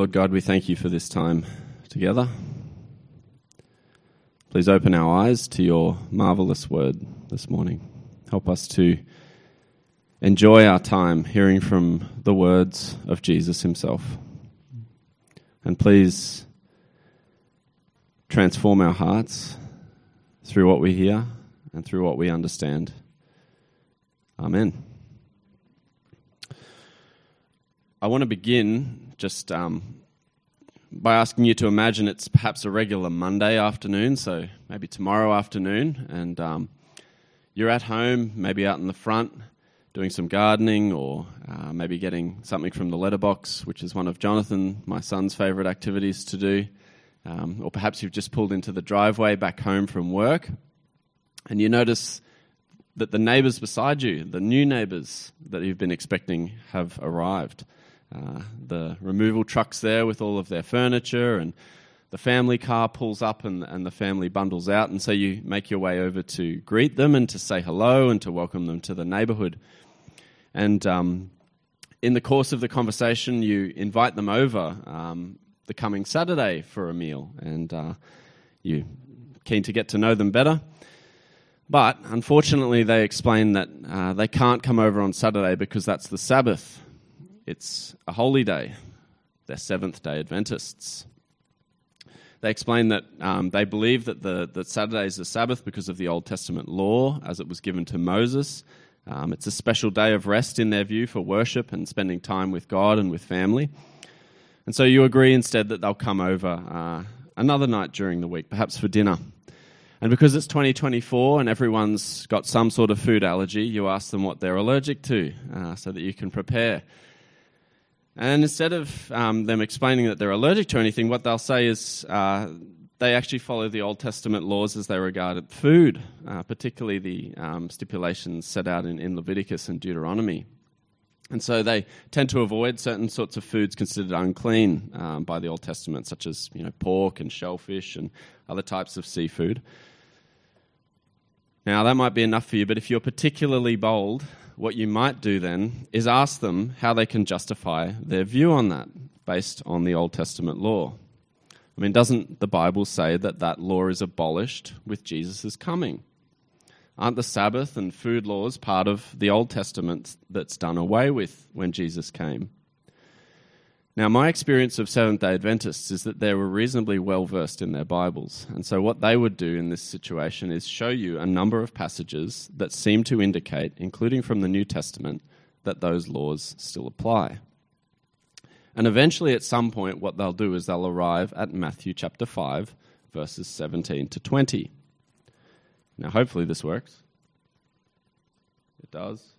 Lord God, we thank you for this time together. Please open our eyes to your marvelous word this morning. Help us to enjoy our time hearing from the words of Jesus himself. And please transform our hearts through what we hear and through what we understand. Amen. I want to begin just um, by asking you to imagine it's perhaps a regular Monday afternoon, so maybe tomorrow afternoon, and um, you're at home, maybe out in the front, doing some gardening, or uh, maybe getting something from the letterbox, which is one of Jonathan, my son's favourite activities to do. Um, or perhaps you've just pulled into the driveway back home from work, and you notice that the neighbours beside you, the new neighbours that you've been expecting, have arrived. Uh, the removal trucks there with all of their furniture, and the family car pulls up and, and the family bundles out. And so you make your way over to greet them and to say hello and to welcome them to the neighborhood. And um, in the course of the conversation, you invite them over um, the coming Saturday for a meal, and uh, you're keen to get to know them better. But unfortunately, they explain that uh, they can't come over on Saturday because that's the Sabbath. It's a holy day. They're Seventh day Adventists. They explain that um, they believe that, the, that Saturday is the Sabbath because of the Old Testament law as it was given to Moses. Um, it's a special day of rest in their view for worship and spending time with God and with family. And so you agree instead that they'll come over uh, another night during the week, perhaps for dinner. And because it's 2024 and everyone's got some sort of food allergy, you ask them what they're allergic to uh, so that you can prepare. And instead of um, them explaining that they're allergic to anything, what they'll say is uh, they actually follow the Old Testament laws as they regarded food, uh, particularly the um, stipulations set out in, in Leviticus and Deuteronomy. And so they tend to avoid certain sorts of foods considered unclean um, by the Old Testament, such as you know, pork and shellfish and other types of seafood. Now, that might be enough for you, but if you're particularly bold what you might do then is ask them how they can justify their view on that based on the Old Testament law. I mean, doesn't the Bible say that that law is abolished with Jesus' coming? Aren't the Sabbath and food laws part of the Old Testament that's done away with when Jesus came? Now, my experience of Seventh day Adventists is that they were reasonably well versed in their Bibles. And so, what they would do in this situation is show you a number of passages that seem to indicate, including from the New Testament, that those laws still apply. And eventually, at some point, what they'll do is they'll arrive at Matthew chapter 5, verses 17 to 20. Now, hopefully, this works. It does.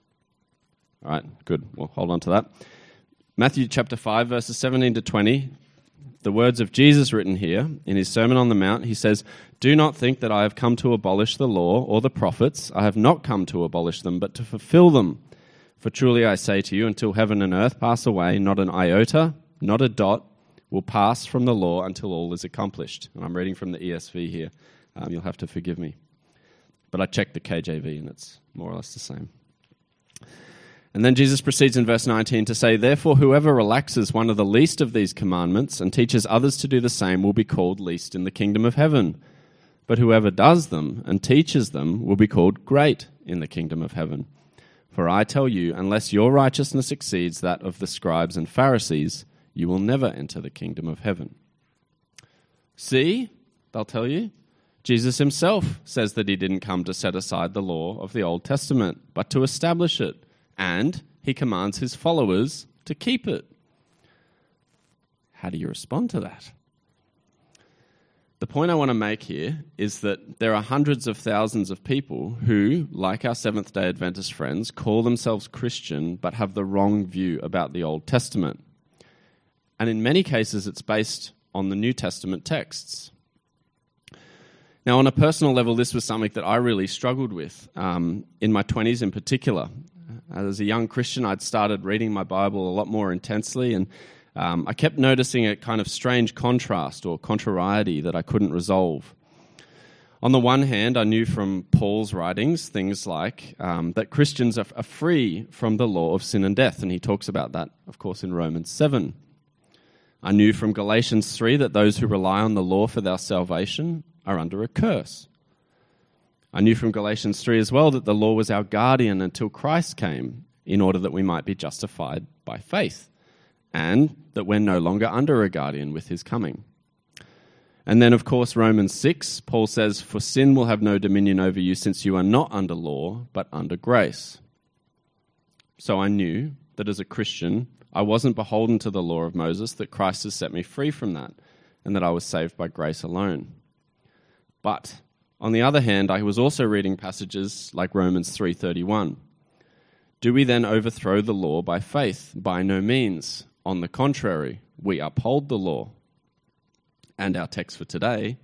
All right, good. We'll hold on to that. Matthew chapter 5, verses 17 to 20, the words of Jesus written here in his Sermon on the Mount, he says, Do not think that I have come to abolish the law or the prophets. I have not come to abolish them, but to fulfill them. For truly I say to you, until heaven and earth pass away, not an iota, not a dot will pass from the law until all is accomplished. And I'm reading from the ESV here. Um, you'll have to forgive me. But I checked the KJV and it's more or less the same. And then Jesus proceeds in verse 19 to say, Therefore, whoever relaxes one of the least of these commandments and teaches others to do the same will be called least in the kingdom of heaven. But whoever does them and teaches them will be called great in the kingdom of heaven. For I tell you, unless your righteousness exceeds that of the scribes and Pharisees, you will never enter the kingdom of heaven. See, they'll tell you, Jesus himself says that he didn't come to set aside the law of the Old Testament, but to establish it and he commands his followers to keep it. How do you respond to that? The point I want to make here is that there are hundreds of thousands of people who, like our Seventh day Adventist friends, call themselves Christian but have the wrong view about the Old Testament. And in many cases, it's based on the New Testament texts. Now, on a personal level, this was something that I really struggled with um, in my 20s in particular. As a young Christian, I'd started reading my Bible a lot more intensely, and um, I kept noticing a kind of strange contrast or contrariety that I couldn't resolve. On the one hand, I knew from Paul's writings things like um, that Christians are, are free from the law of sin and death, and he talks about that, of course, in Romans 7. I knew from Galatians 3 that those who rely on the law for their salvation are under a curse. I knew from Galatians 3 as well that the law was our guardian until Christ came, in order that we might be justified by faith, and that we're no longer under a guardian with his coming. And then, of course, Romans 6, Paul says, For sin will have no dominion over you, since you are not under law, but under grace. So I knew that as a Christian, I wasn't beholden to the law of Moses, that Christ has set me free from that, and that I was saved by grace alone. But on the other hand, I was also reading passages like Romans 3:31. Do we then overthrow the law by faith? By no means. On the contrary, we uphold the law. And our text for today,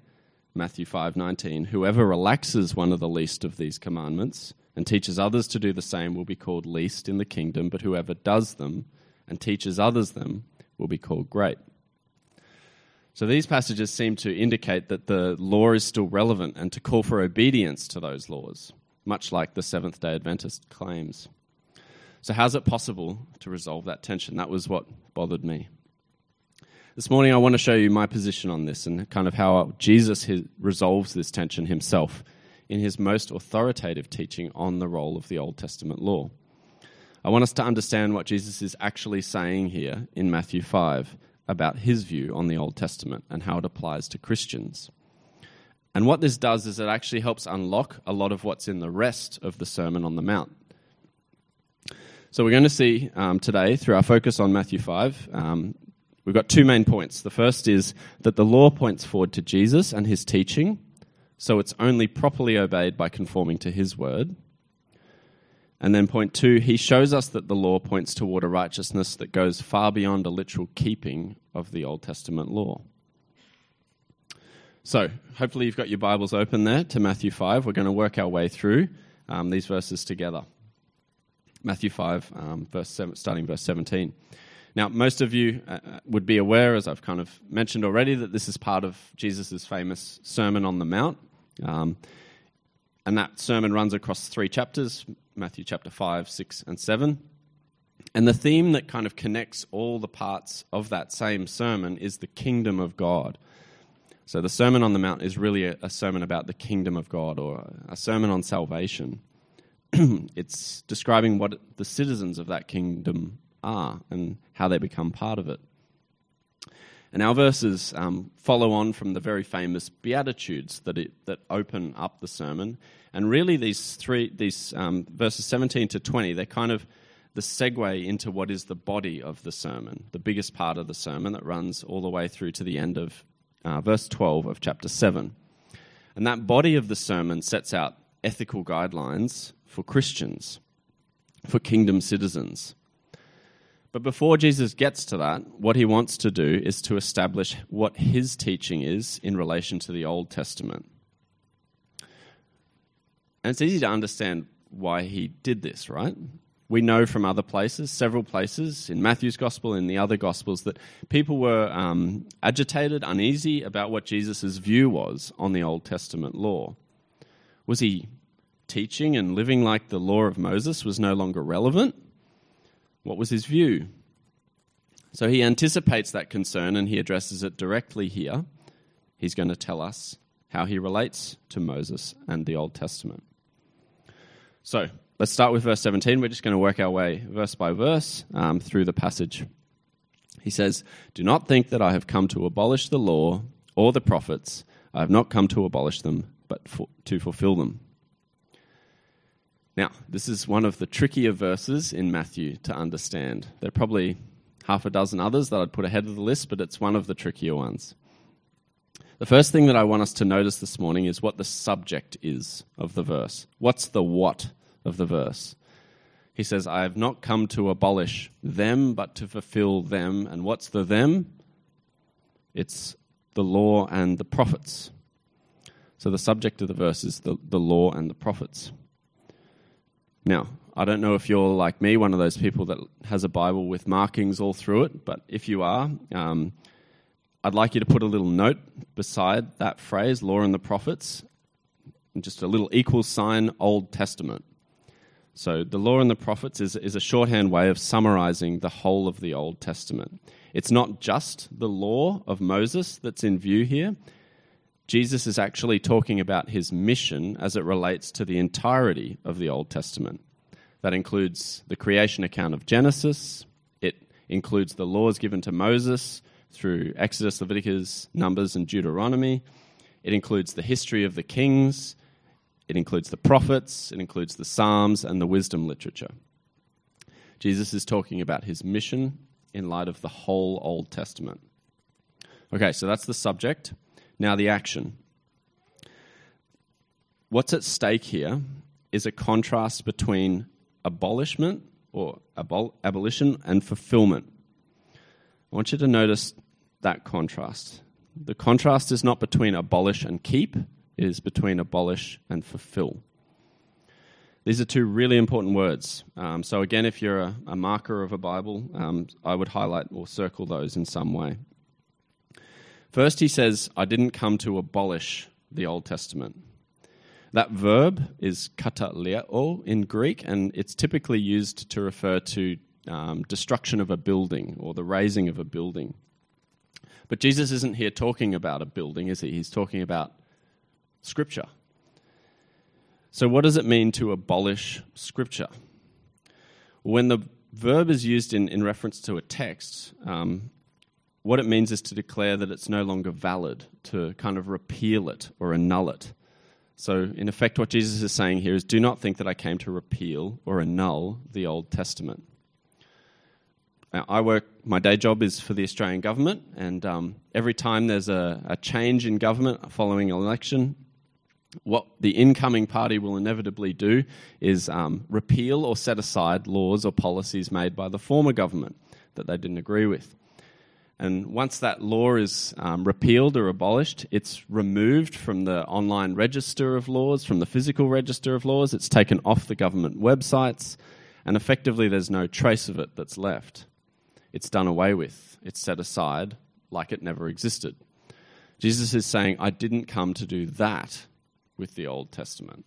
Matthew 5:19, whoever relaxes one of the least of these commandments and teaches others to do the same will be called least in the kingdom, but whoever does them and teaches others them will be called great. So these passages seem to indicate that the law is still relevant and to call for obedience to those laws, much like the Seventh day Adventist claims. So, how's it possible to resolve that tension? That was what bothered me. This morning, I want to show you my position on this and kind of how Jesus resolves this tension himself in his most authoritative teaching on the role of the Old Testament law. I want us to understand what Jesus is actually saying here in Matthew 5 about his view on the Old Testament and how it applies to Christians. And what this does is it actually helps unlock a lot of what's in the rest of the Sermon on the Mount. So we're going to see um, today, through our focus on Matthew 5, um, we've got two main points. The first is that the law points forward to Jesus and his teaching, so it's only properly obeyed by conforming to his word. And then point two, he shows us that the law points toward a righteousness that goes far beyond a literal keeping of the Old Testament law. So, hopefully, you've got your Bibles open there to Matthew 5. We're going to work our way through um, these verses together. Matthew 5, um, verse seven, starting verse 17. Now, most of you uh, uh, would be aware, as I've kind of mentioned already, that this is part of Jesus' famous Sermon on the Mount. Um, and that sermon runs across three chapters Matthew chapter 5, 6, and 7. And the theme that kind of connects all the parts of that same sermon is the kingdom of God. So the Sermon on the Mount is really a, a sermon about the kingdom of God or a sermon on salvation. it's describing what the citizens of that kingdom are and how they become part of it. And our verses um, follow on from the very famous Beatitudes that, it, that open up the sermon. And really, these three, these um, verses 17 to 20, they're kind of the segue into what is the body of the sermon, the biggest part of the sermon that runs all the way through to the end of uh, verse 12 of chapter 7. And that body of the sermon sets out ethical guidelines for Christians, for kingdom citizens. But before Jesus gets to that, what he wants to do is to establish what his teaching is in relation to the Old Testament. And it's easy to understand why he did this, right? We know from other places, several places, in Matthew's gospel, in the other gospels, that people were um, agitated, uneasy about what Jesus' view was on the Old Testament law. Was he teaching and living like the law of Moses was no longer relevant? What was his view? So he anticipates that concern and he addresses it directly here. He's going to tell us how he relates to Moses and the Old Testament. So let's start with verse 17. We're just going to work our way verse by verse um, through the passage. He says, Do not think that I have come to abolish the law or the prophets. I have not come to abolish them, but for, to fulfill them. Now, this is one of the trickier verses in Matthew to understand. There are probably half a dozen others that I'd put ahead of the list, but it's one of the trickier ones. The first thing that I want us to notice this morning is what the subject is of the verse. What's the what of the verse? He says, I have not come to abolish them, but to fulfill them. And what's the them? It's the law and the prophets. So the subject of the verse is the, the law and the prophets. Now, I don't know if you're like me, one of those people that has a Bible with markings all through it, but if you are, um, I'd like you to put a little note beside that phrase, law and the prophets, and just a little equal sign, Old Testament. So, the law and the prophets is, is a shorthand way of summarizing the whole of the Old Testament. It's not just the law of Moses that's in view here. Jesus is actually talking about his mission as it relates to the entirety of the Old Testament. That includes the creation account of Genesis, it includes the laws given to Moses through Exodus, Leviticus, Numbers, and Deuteronomy. It includes the history of the kings, it includes the prophets, it includes the Psalms, and the wisdom literature. Jesus is talking about his mission in light of the whole Old Testament. Okay, so that's the subject. Now, the action. What's at stake here is a contrast between abolishment or abol- abolition and fulfillment. I want you to notice that contrast. The contrast is not between abolish and keep, it is between abolish and fulfill. These are two really important words. Um, so, again, if you're a, a marker of a Bible, um, I would highlight or circle those in some way. First, he says, I didn't come to abolish the Old Testament. That verb is kataleo in Greek, and it's typically used to refer to um, destruction of a building or the razing of a building. But Jesus isn't here talking about a building, is he? He's talking about Scripture. So, what does it mean to abolish Scripture? When the verb is used in, in reference to a text, um, what it means is to declare that it's no longer valid, to kind of repeal it or annul it. So, in effect, what Jesus is saying here is do not think that I came to repeal or annul the Old Testament. Now, I work, my day job is for the Australian government, and um, every time there's a, a change in government following an election, what the incoming party will inevitably do is um, repeal or set aside laws or policies made by the former government that they didn't agree with. And once that law is um, repealed or abolished, it's removed from the online register of laws, from the physical register of laws. It's taken off the government websites, and effectively, there's no trace of it that's left. It's done away with, it's set aside like it never existed. Jesus is saying, I didn't come to do that with the Old Testament.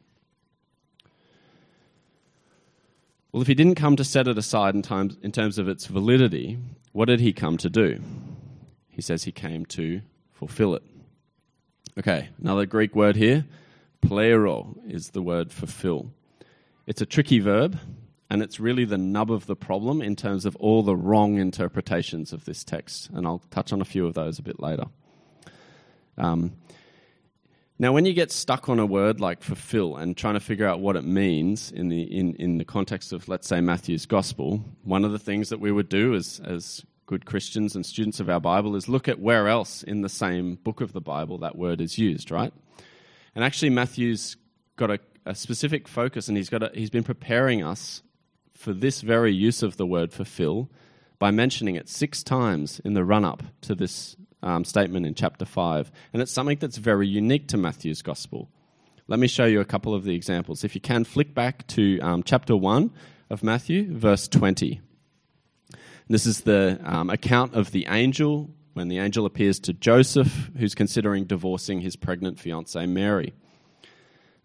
Well, if he didn't come to set it aside in, in terms of its validity, what did he come to do? He says he came to fulfill it. Okay, another Greek word here, plero, is the word fulfill. It's a tricky verb, and it's really the nub of the problem in terms of all the wrong interpretations of this text. And I'll touch on a few of those a bit later. Um, now, when you get stuck on a word like fulfill and trying to figure out what it means in the, in, in the context of, let's say, Matthew's gospel, one of the things that we would do as, as good Christians and students of our Bible is look at where else in the same book of the Bible that word is used, right? And actually, Matthew's got a, a specific focus and he's, got a, he's been preparing us for this very use of the word fulfill by mentioning it six times in the run up to this um, statement in chapter 5. And it's something that's very unique to Matthew's gospel. Let me show you a couple of the examples. If you can, flick back to um, chapter 1 of Matthew, verse 20. This is the um, account of the angel when the angel appears to Joseph, who's considering divorcing his pregnant fiancee Mary.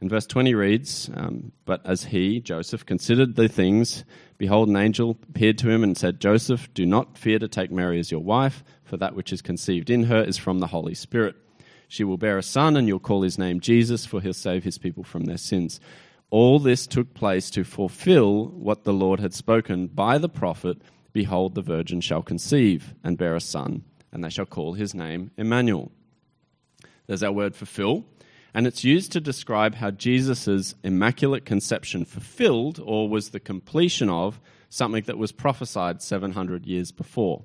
And verse 20 reads um, But as he, Joseph, considered the things, behold, an angel appeared to him and said, Joseph, do not fear to take Mary as your wife, for that which is conceived in her is from the Holy Spirit. She will bear a son, and you'll call his name Jesus, for he'll save his people from their sins. All this took place to fulfill what the Lord had spoken by the prophet Behold, the virgin shall conceive and bear a son, and they shall call his name Emmanuel. There's our word fulfill and it's used to describe how Jesus' immaculate conception fulfilled or was the completion of something that was prophesied 700 years before.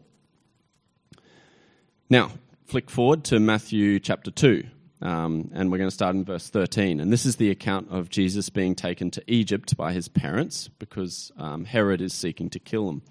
Now, flick forward to Matthew chapter 2, um, and we're going to start in verse 13. And this is the account of Jesus being taken to Egypt by his parents because um, Herod is seeking to kill him.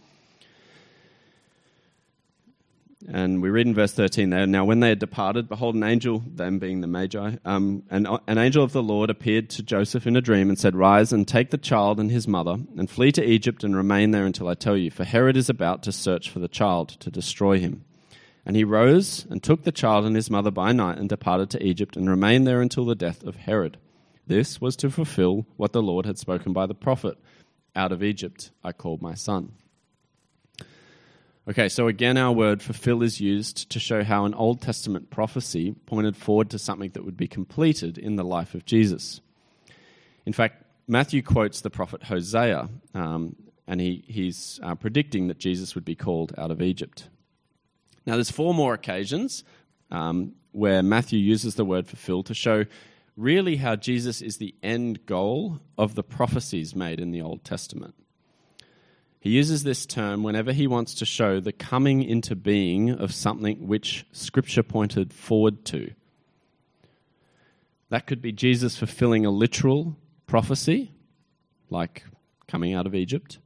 And we read in verse 13 there, Now when they had departed, behold, an angel, them being the Magi, um, an, an angel of the Lord appeared to Joseph in a dream and said, Rise and take the child and his mother, and flee to Egypt and remain there until I tell you, for Herod is about to search for the child to destroy him. And he rose and took the child and his mother by night and departed to Egypt and remained there until the death of Herod. This was to fulfill what the Lord had spoken by the prophet. Out of Egypt I called my son. Okay, so again, our word fulfill is used to show how an Old Testament prophecy pointed forward to something that would be completed in the life of Jesus. In fact, Matthew quotes the prophet Hosea, um, and he, he's uh, predicting that Jesus would be called out of Egypt. Now, there's four more occasions um, where Matthew uses the word fulfill to show really how Jesus is the end goal of the prophecies made in the Old Testament. He uses this term whenever he wants to show the coming into being of something which Scripture pointed forward to. That could be Jesus fulfilling a literal prophecy, like coming out of Egypt,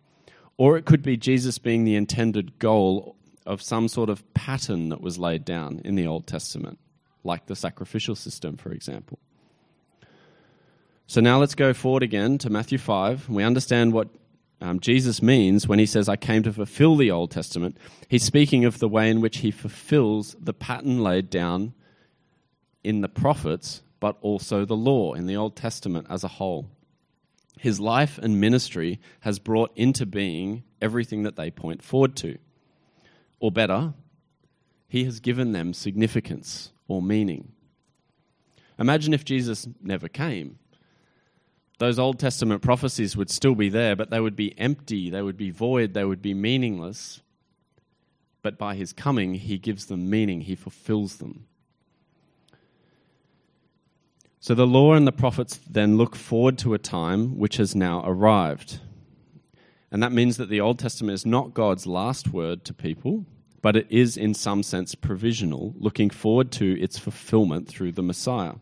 or it could be Jesus being the intended goal of some sort of pattern that was laid down in the Old Testament, like the sacrificial system, for example. So now let's go forward again to Matthew 5. We understand what um, Jesus means when he says, I came to fulfill the Old Testament. He's speaking of the way in which he fulfills the pattern laid down in the prophets, but also the law in the Old Testament as a whole. His life and ministry has brought into being everything that they point forward to. Or better, he has given them significance or meaning. Imagine if Jesus never came those Old Testament prophecies would still be there, but they would be empty, they would be void, they would be meaningless. But by his coming, he gives them meaning, he fulfills them. So the law and the prophets then look forward to a time which has now arrived. And that means that the Old Testament is not God's last word to people, but it is in some sense provisional, looking forward to its fulfillment through the Messiah.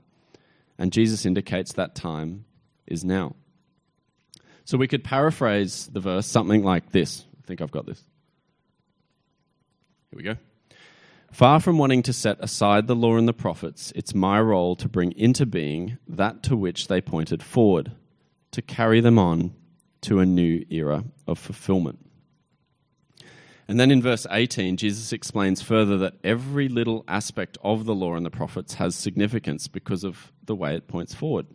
And Jesus indicates that time is now. So we could paraphrase the verse something like this. I think I've got this. Here we go. Far from wanting to set aside the law and the prophets, it's my role to bring into being that to which they pointed forward, to carry them on to a new era of fulfillment. And then in verse 18, Jesus explains further that every little aspect of the law and the prophets has significance because of the way it points forward.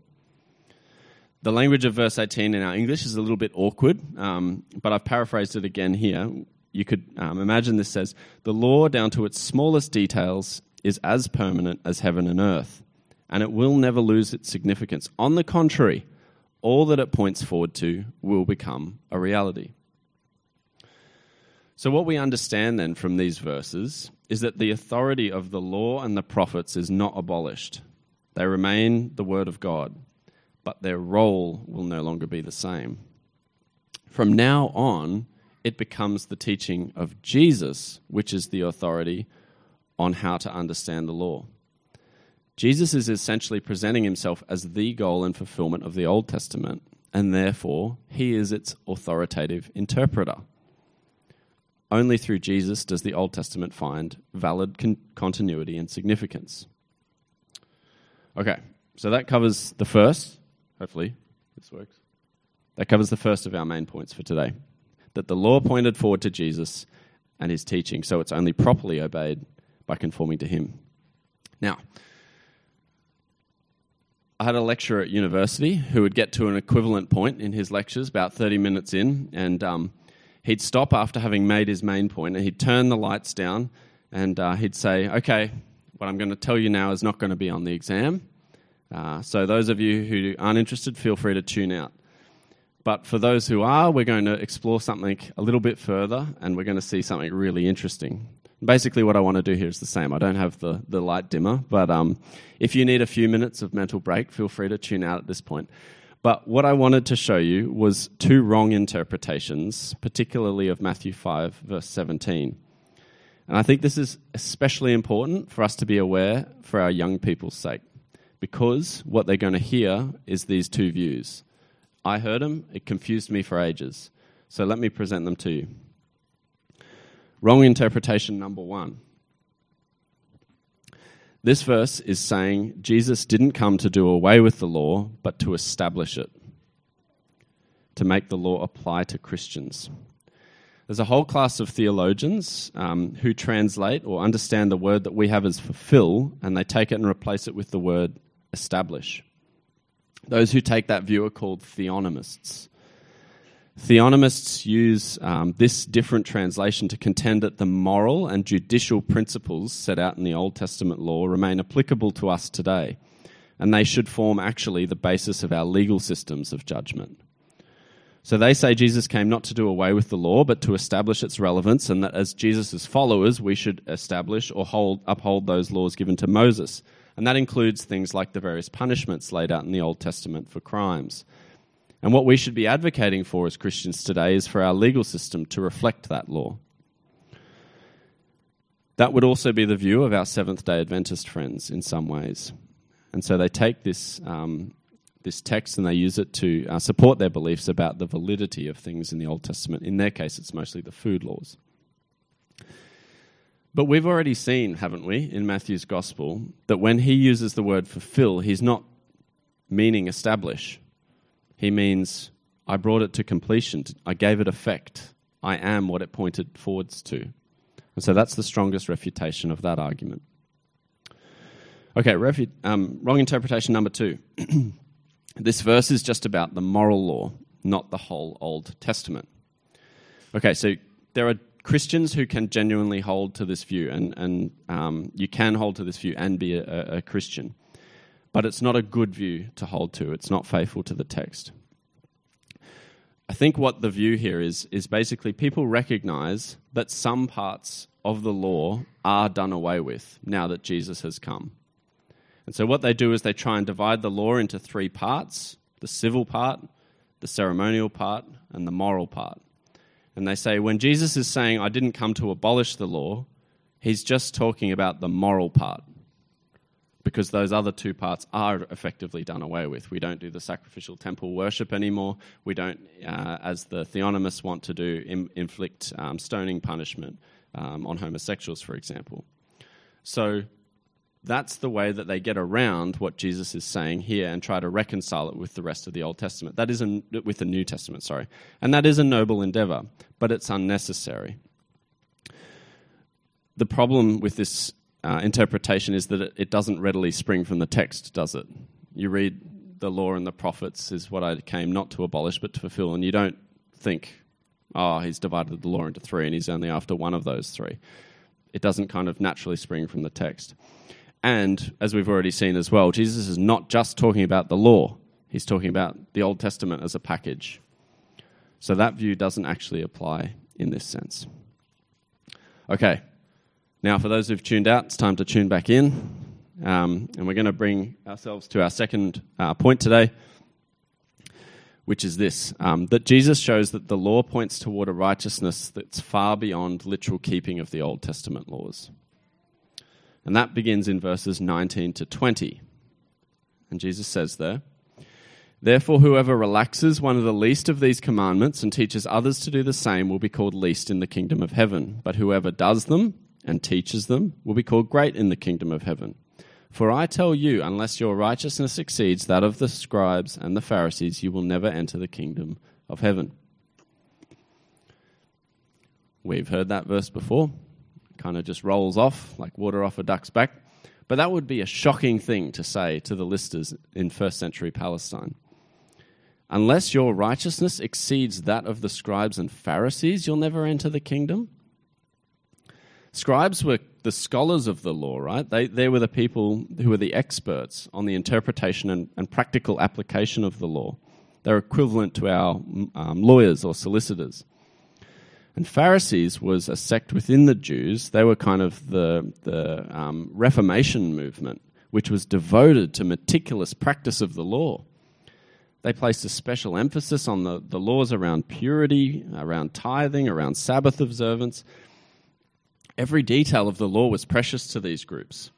The language of verse 18 in our English is a little bit awkward, um, but I've paraphrased it again here. You could um, imagine this says, The law, down to its smallest details, is as permanent as heaven and earth, and it will never lose its significance. On the contrary, all that it points forward to will become a reality. So, what we understand then from these verses is that the authority of the law and the prophets is not abolished, they remain the word of God but their role will no longer be the same. From now on, it becomes the teaching of Jesus, which is the authority on how to understand the law. Jesus is essentially presenting himself as the goal and fulfillment of the Old Testament, and therefore he is its authoritative interpreter. Only through Jesus does the Old Testament find valid con- continuity and significance. Okay, so that covers the first Hopefully, this works. That covers the first of our main points for today that the law pointed forward to Jesus and his teaching, so it's only properly obeyed by conforming to him. Now, I had a lecturer at university who would get to an equivalent point in his lectures about 30 minutes in, and um, he'd stop after having made his main point and he'd turn the lights down and uh, he'd say, Okay, what I'm going to tell you now is not going to be on the exam. Uh, so, those of you who aren't interested, feel free to tune out. But for those who are, we're going to explore something a little bit further and we're going to see something really interesting. Basically, what I want to do here is the same. I don't have the, the light dimmer, but um, if you need a few minutes of mental break, feel free to tune out at this point. But what I wanted to show you was two wrong interpretations, particularly of Matthew 5, verse 17. And I think this is especially important for us to be aware for our young people's sake because what they're going to hear is these two views. I heard them, it confused me for ages. So let me present them to you. Wrong interpretation number one. This verse is saying Jesus didn't come to do away with the law, but to establish it, to make the law apply to Christians. There's a whole class of theologians um, who translate or understand the word that we have as fulfill, and they take it and replace it with the word establish. Those who take that view are called theonomists. Theonomists use um, this different translation to contend that the moral and judicial principles set out in the Old Testament law remain applicable to us today, and they should form actually the basis of our legal systems of judgment. So they say Jesus came not to do away with the law, but to establish its relevance, and that as Jesus' followers, we should establish or hold, uphold those laws given to Moses. And that includes things like the various punishments laid out in the Old Testament for crimes. And what we should be advocating for as Christians today is for our legal system to reflect that law. That would also be the view of our Seventh day Adventist friends in some ways. And so they take this, um, this text and they use it to uh, support their beliefs about the validity of things in the Old Testament. In their case, it's mostly the food laws. But we've already seen, haven't we, in Matthew's Gospel, that when he uses the word fulfill, he's not meaning establish. He means, I brought it to completion. I gave it effect. I am what it pointed forwards to. And so that's the strongest refutation of that argument. Okay, refu- um, wrong interpretation number two. this verse is just about the moral law, not the whole Old Testament. Okay, so there are Christians who can genuinely hold to this view, and, and um, you can hold to this view and be a, a Christian but it's not a good view to hold to. It's not faithful to the text. I think what the view here is is basically people recognize that some parts of the law are done away with now that Jesus has come. And so what they do is they try and divide the law into three parts the civil part, the ceremonial part, and the moral part. And they say when Jesus is saying, I didn't come to abolish the law, he's just talking about the moral part because those other two parts are effectively done away with. We don't do the sacrificial temple worship anymore. We don't, uh, as the theonomists want to do, Im- inflict um, stoning punishment um, on homosexuals, for example. So that's the way that they get around what Jesus is saying here and try to reconcile it with the rest of the Old Testament. That is a, with the New Testament, sorry. And that is a noble endeavor, but it's unnecessary. The problem with this uh, interpretation is that it, it doesn't readily spring from the text, does it? You read the law and the prophets is what I came not to abolish but to fulfill, and you don't think, oh, he's divided the law into three and he's only after one of those three. It doesn't kind of naturally spring from the text. And as we've already seen as well, Jesus is not just talking about the law, he's talking about the Old Testament as a package. So that view doesn't actually apply in this sense. Okay, now, for those who've tuned out, it's time to tune back in. Um, and we're going to bring ourselves to our second uh, point today, which is this um, that Jesus shows that the law points toward a righteousness that's far beyond literal keeping of the Old Testament laws. And that begins in verses 19 to 20. And Jesus says there, Therefore, whoever relaxes one of the least of these commandments and teaches others to do the same will be called least in the kingdom of heaven. But whoever does them and teaches them will be called great in the kingdom of heaven. For I tell you, unless your righteousness exceeds that of the scribes and the Pharisees, you will never enter the kingdom of heaven. We've heard that verse before. Kind of just rolls off like water off a duck's back. But that would be a shocking thing to say to the listers in first century Palestine. Unless your righteousness exceeds that of the scribes and Pharisees, you'll never enter the kingdom. Scribes were the scholars of the law, right? They, they were the people who were the experts on the interpretation and, and practical application of the law. They're equivalent to our um, lawyers or solicitors. And Pharisees was a sect within the Jews. They were kind of the, the um, Reformation movement, which was devoted to meticulous practice of the law. They placed a special emphasis on the, the laws around purity, around tithing, around Sabbath observance. Every detail of the law was precious to these groups,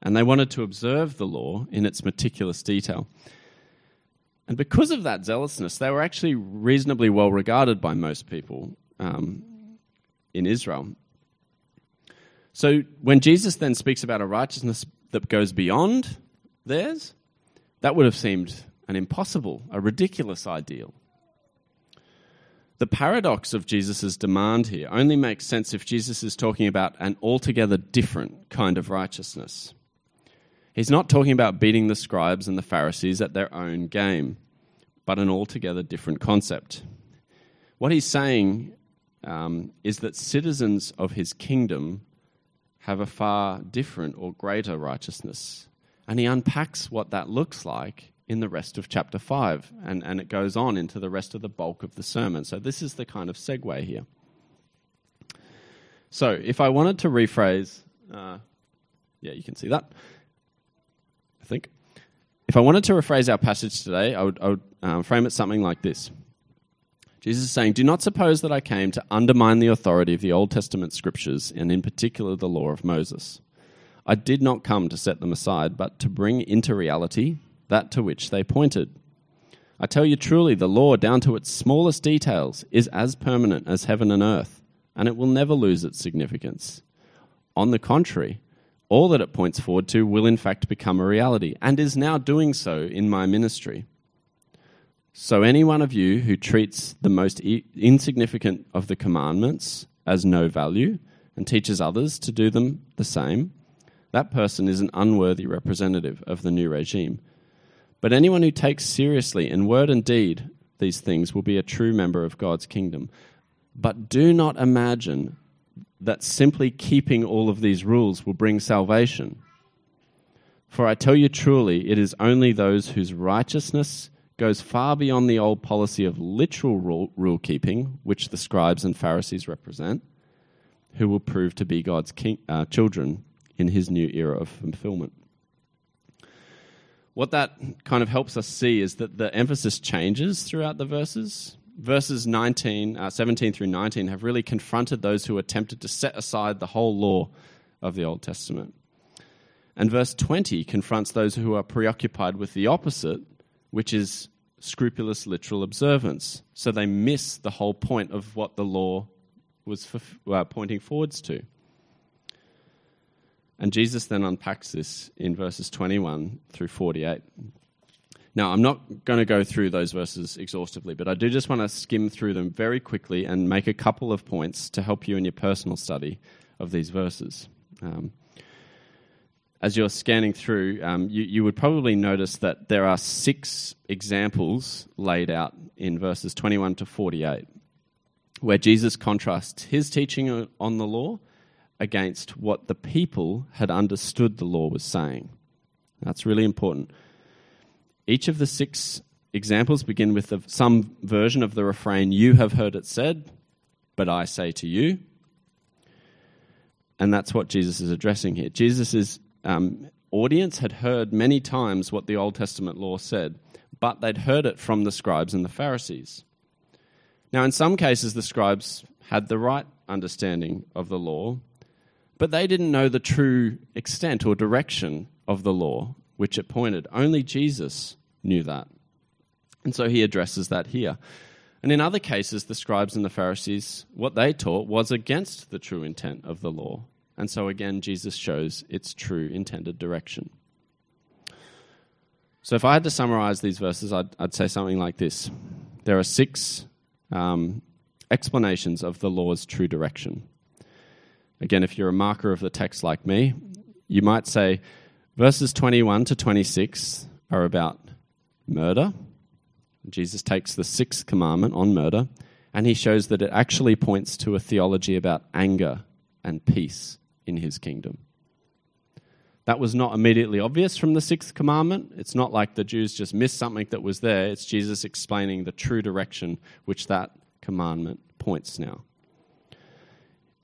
and they wanted to observe the law in its meticulous detail. And because of that zealousness, they were actually reasonably well regarded by most people um, in Israel. So when Jesus then speaks about a righteousness that goes beyond theirs, that would have seemed an impossible, a ridiculous ideal. The paradox of Jesus' demand here only makes sense if Jesus is talking about an altogether different kind of righteousness. He's not talking about beating the scribes and the Pharisees at their own game, but an altogether different concept. What he's saying um, is that citizens of his kingdom have a far different or greater righteousness. And he unpacks what that looks like in the rest of chapter 5, and, and it goes on into the rest of the bulk of the sermon. So, this is the kind of segue here. So, if I wanted to rephrase, uh, yeah, you can see that, I think. If I wanted to rephrase our passage today, I would, I would um, frame it something like this Jesus is saying, Do not suppose that I came to undermine the authority of the Old Testament scriptures, and in particular the law of Moses. I did not come to set them aside, but to bring into reality that to which they pointed. I tell you truly, the law, down to its smallest details, is as permanent as heaven and earth, and it will never lose its significance. On the contrary, all that it points forward to will in fact become a reality, and is now doing so in my ministry. So, any one of you who treats the most e- insignificant of the commandments as no value and teaches others to do them the same, that person is an unworthy representative of the new regime. But anyone who takes seriously in word and deed these things will be a true member of God's kingdom. But do not imagine that simply keeping all of these rules will bring salvation. For I tell you truly, it is only those whose righteousness goes far beyond the old policy of literal rule, keeping, which the scribes and Pharisees represent, who will prove to be God's king, uh, children in his new era of fulfillment. What that kind of helps us see is that the emphasis changes throughout the verses. Verses 19, uh, 17 through 19 have really confronted those who attempted to set aside the whole law of the Old Testament. And verse 20 confronts those who are preoccupied with the opposite which is scrupulous literal observance. So they miss the whole point of what the law was for, uh, pointing forwards to. And Jesus then unpacks this in verses 21 through 48. Now, I'm not going to go through those verses exhaustively, but I do just want to skim through them very quickly and make a couple of points to help you in your personal study of these verses. Um, as you're scanning through, um, you, you, would probably notice that there are six examples laid out in verses 21 to 48, where Jesus contrasts his teaching on the law against what the people had understood the law was saying. That's really important. Each of the six examples begin with some version of the refrain, You have heard it said, but I say to you. And that's what Jesus is addressing here. Jesus is um, audience had heard many times what the Old Testament law said, but they'd heard it from the scribes and the Pharisees. Now, in some cases, the scribes had the right understanding of the law, but they didn't know the true extent or direction of the law which it pointed. Only Jesus knew that. And so he addresses that here. And in other cases, the scribes and the Pharisees, what they taught was against the true intent of the law. And so again, Jesus shows its true intended direction. So if I had to summarize these verses, I'd, I'd say something like this There are six um, explanations of the law's true direction. Again, if you're a marker of the text like me, you might say verses 21 to 26 are about murder. Jesus takes the sixth commandment on murder and he shows that it actually points to a theology about anger and peace in his kingdom. That was not immediately obvious from the sixth commandment. It's not like the Jews just missed something that was there. It's Jesus explaining the true direction which that commandment points now.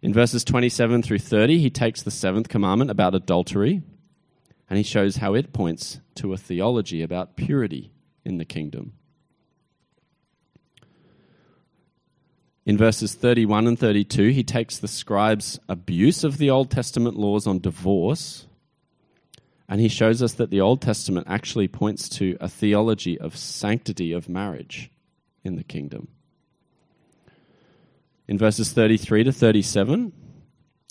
In verses 27 through 30, he takes the seventh commandment about adultery and he shows how it points to a theology about purity in the kingdom. In verses 31 and 32, he takes the scribes' abuse of the Old Testament laws on divorce and he shows us that the Old Testament actually points to a theology of sanctity of marriage in the kingdom. In verses 33 to 37,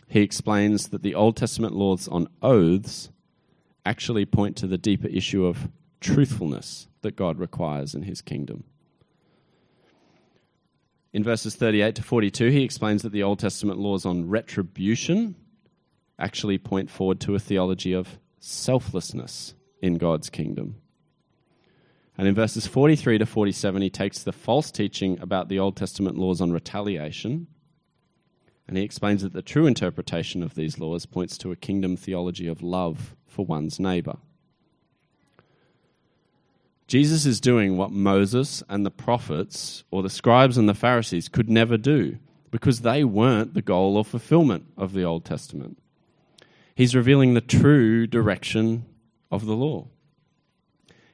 he explains that the Old Testament laws on oaths actually point to the deeper issue of truthfulness that God requires in his kingdom. In verses 38 to 42, he explains that the Old Testament laws on retribution actually point forward to a theology of selflessness in God's kingdom. And in verses 43 to 47, he takes the false teaching about the Old Testament laws on retaliation and he explains that the true interpretation of these laws points to a kingdom theology of love for one's neighbor. Jesus is doing what Moses and the prophets, or the scribes and the Pharisees, could never do because they weren't the goal or fulfillment of the Old Testament. He's revealing the true direction of the law.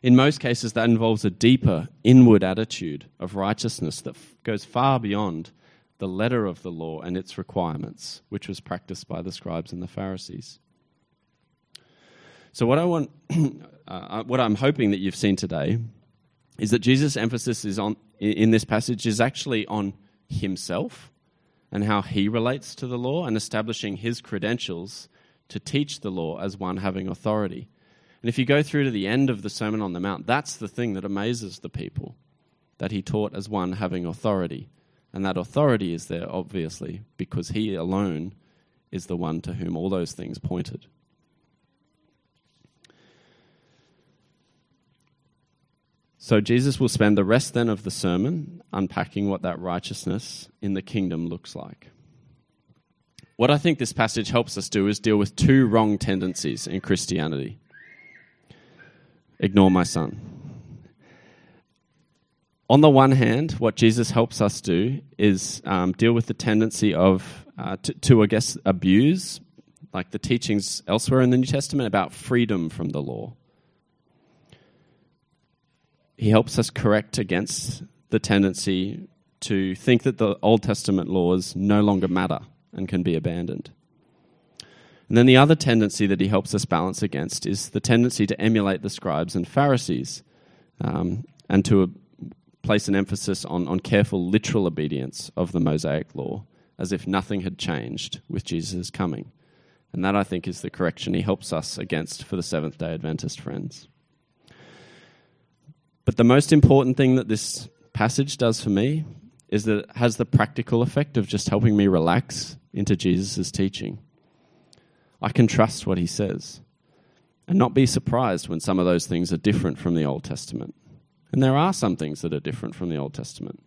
In most cases, that involves a deeper inward attitude of righteousness that f- goes far beyond the letter of the law and its requirements, which was practiced by the scribes and the Pharisees. So, what I want, uh, what I'm hoping that you've seen today, is that Jesus' emphasis is on in this passage is actually on himself and how he relates to the law and establishing his credentials to teach the law as one having authority. And if you go through to the end of the Sermon on the Mount, that's the thing that amazes the people that he taught as one having authority. And that authority is there, obviously, because he alone is the one to whom all those things pointed. So Jesus will spend the rest then of the sermon unpacking what that righteousness in the kingdom looks like. What I think this passage helps us do is deal with two wrong tendencies in Christianity. Ignore my son on the one hand, what Jesus helps us do is um, deal with the tendency of uh, to, to, I guess, abuse, like the teachings elsewhere in the New Testament about freedom from the law. He helps us correct against the tendency to think that the Old Testament laws no longer matter and can be abandoned. And then the other tendency that he helps us balance against is the tendency to emulate the scribes and Pharisees um, and to place an emphasis on, on careful literal obedience of the Mosaic law, as if nothing had changed with Jesus' coming. And that, I think, is the correction he helps us against for the Seventh day Adventist friends. But the most important thing that this passage does for me is that it has the practical effect of just helping me relax into Jesus' teaching. I can trust what he says and not be surprised when some of those things are different from the Old Testament. And there are some things that are different from the Old Testament.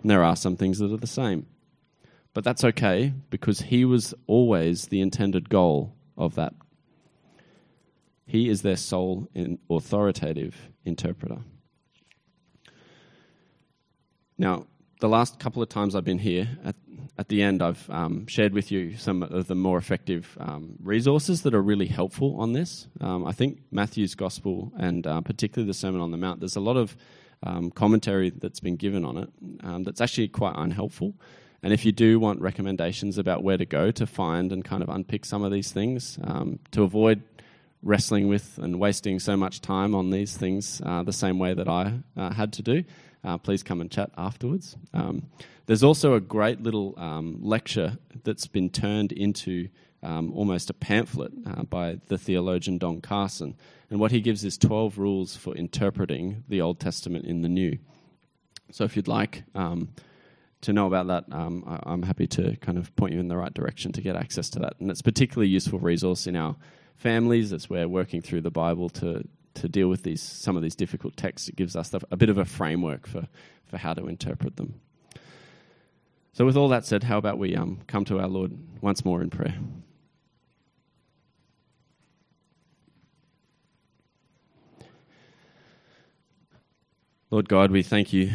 And there are some things that are the same. But that's okay because he was always the intended goal of that. He is their sole authoritative interpreter. Now, the last couple of times I've been here, at, at the end, I've um, shared with you some of the more effective um, resources that are really helpful on this. Um, I think Matthew's Gospel and uh, particularly the Sermon on the Mount, there's a lot of um, commentary that's been given on it um, that's actually quite unhelpful. And if you do want recommendations about where to go to find and kind of unpick some of these things, um, to avoid wrestling with and wasting so much time on these things uh, the same way that I uh, had to do, uh, please come and chat afterwards. Um, there's also a great little um, lecture that's been turned into um, almost a pamphlet uh, by the theologian Don Carson. And what he gives is 12 rules for interpreting the Old Testament in the New. So if you'd like um, to know about that, um, I, am happy to kind of point you in the right direction to get access to that. And it's a particularly useful resource in our families as we're working through the Bible to, to deal with these some of these difficult texts. It gives us a bit of a framework for, for how to interpret them. So, with all that said, how about we um, come to our Lord once more in prayer? Lord God, we thank you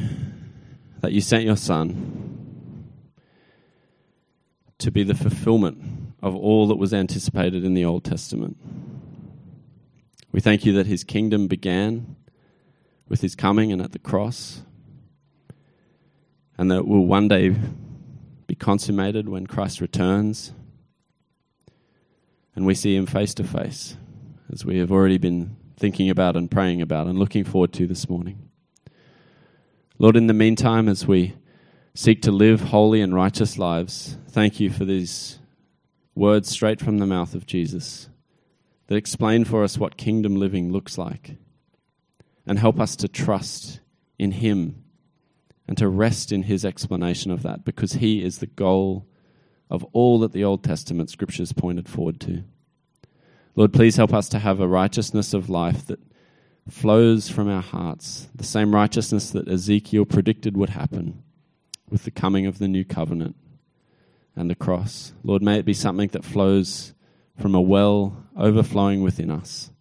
that you sent your Son to be the fulfillment of all that was anticipated in the Old Testament. We thank you that his kingdom began with his coming and at the cross, and that it will one day be consummated when Christ returns and we see him face to face, as we have already been thinking about and praying about and looking forward to this morning. Lord, in the meantime, as we seek to live holy and righteous lives, thank you for these words straight from the mouth of Jesus that explain for us what kingdom living looks like and help us to trust in Him and to rest in His explanation of that because He is the goal of all that the Old Testament scriptures pointed forward to. Lord, please help us to have a righteousness of life that flows from our hearts, the same righteousness that Ezekiel predicted would happen with the coming of the new covenant and the cross. Lord, may it be something that flows from a well overflowing within us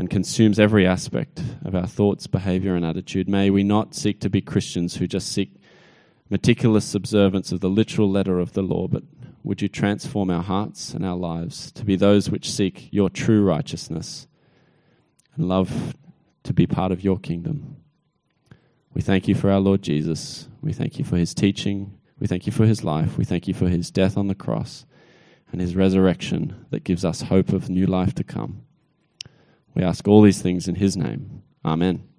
and consumes every aspect of our thoughts, behavior, and attitude. May we not seek to be Christians who just seek meticulous observance of the literal letter of the law, but would you transform our hearts and our lives to be those which seek your true righteousness and love to be part of your kingdom? We thank you for our Lord Jesus. We thank you for his teaching. We thank you for his life. We thank you for his death on the cross and his resurrection that gives us hope of new life to come. We ask all these things in his name. Amen.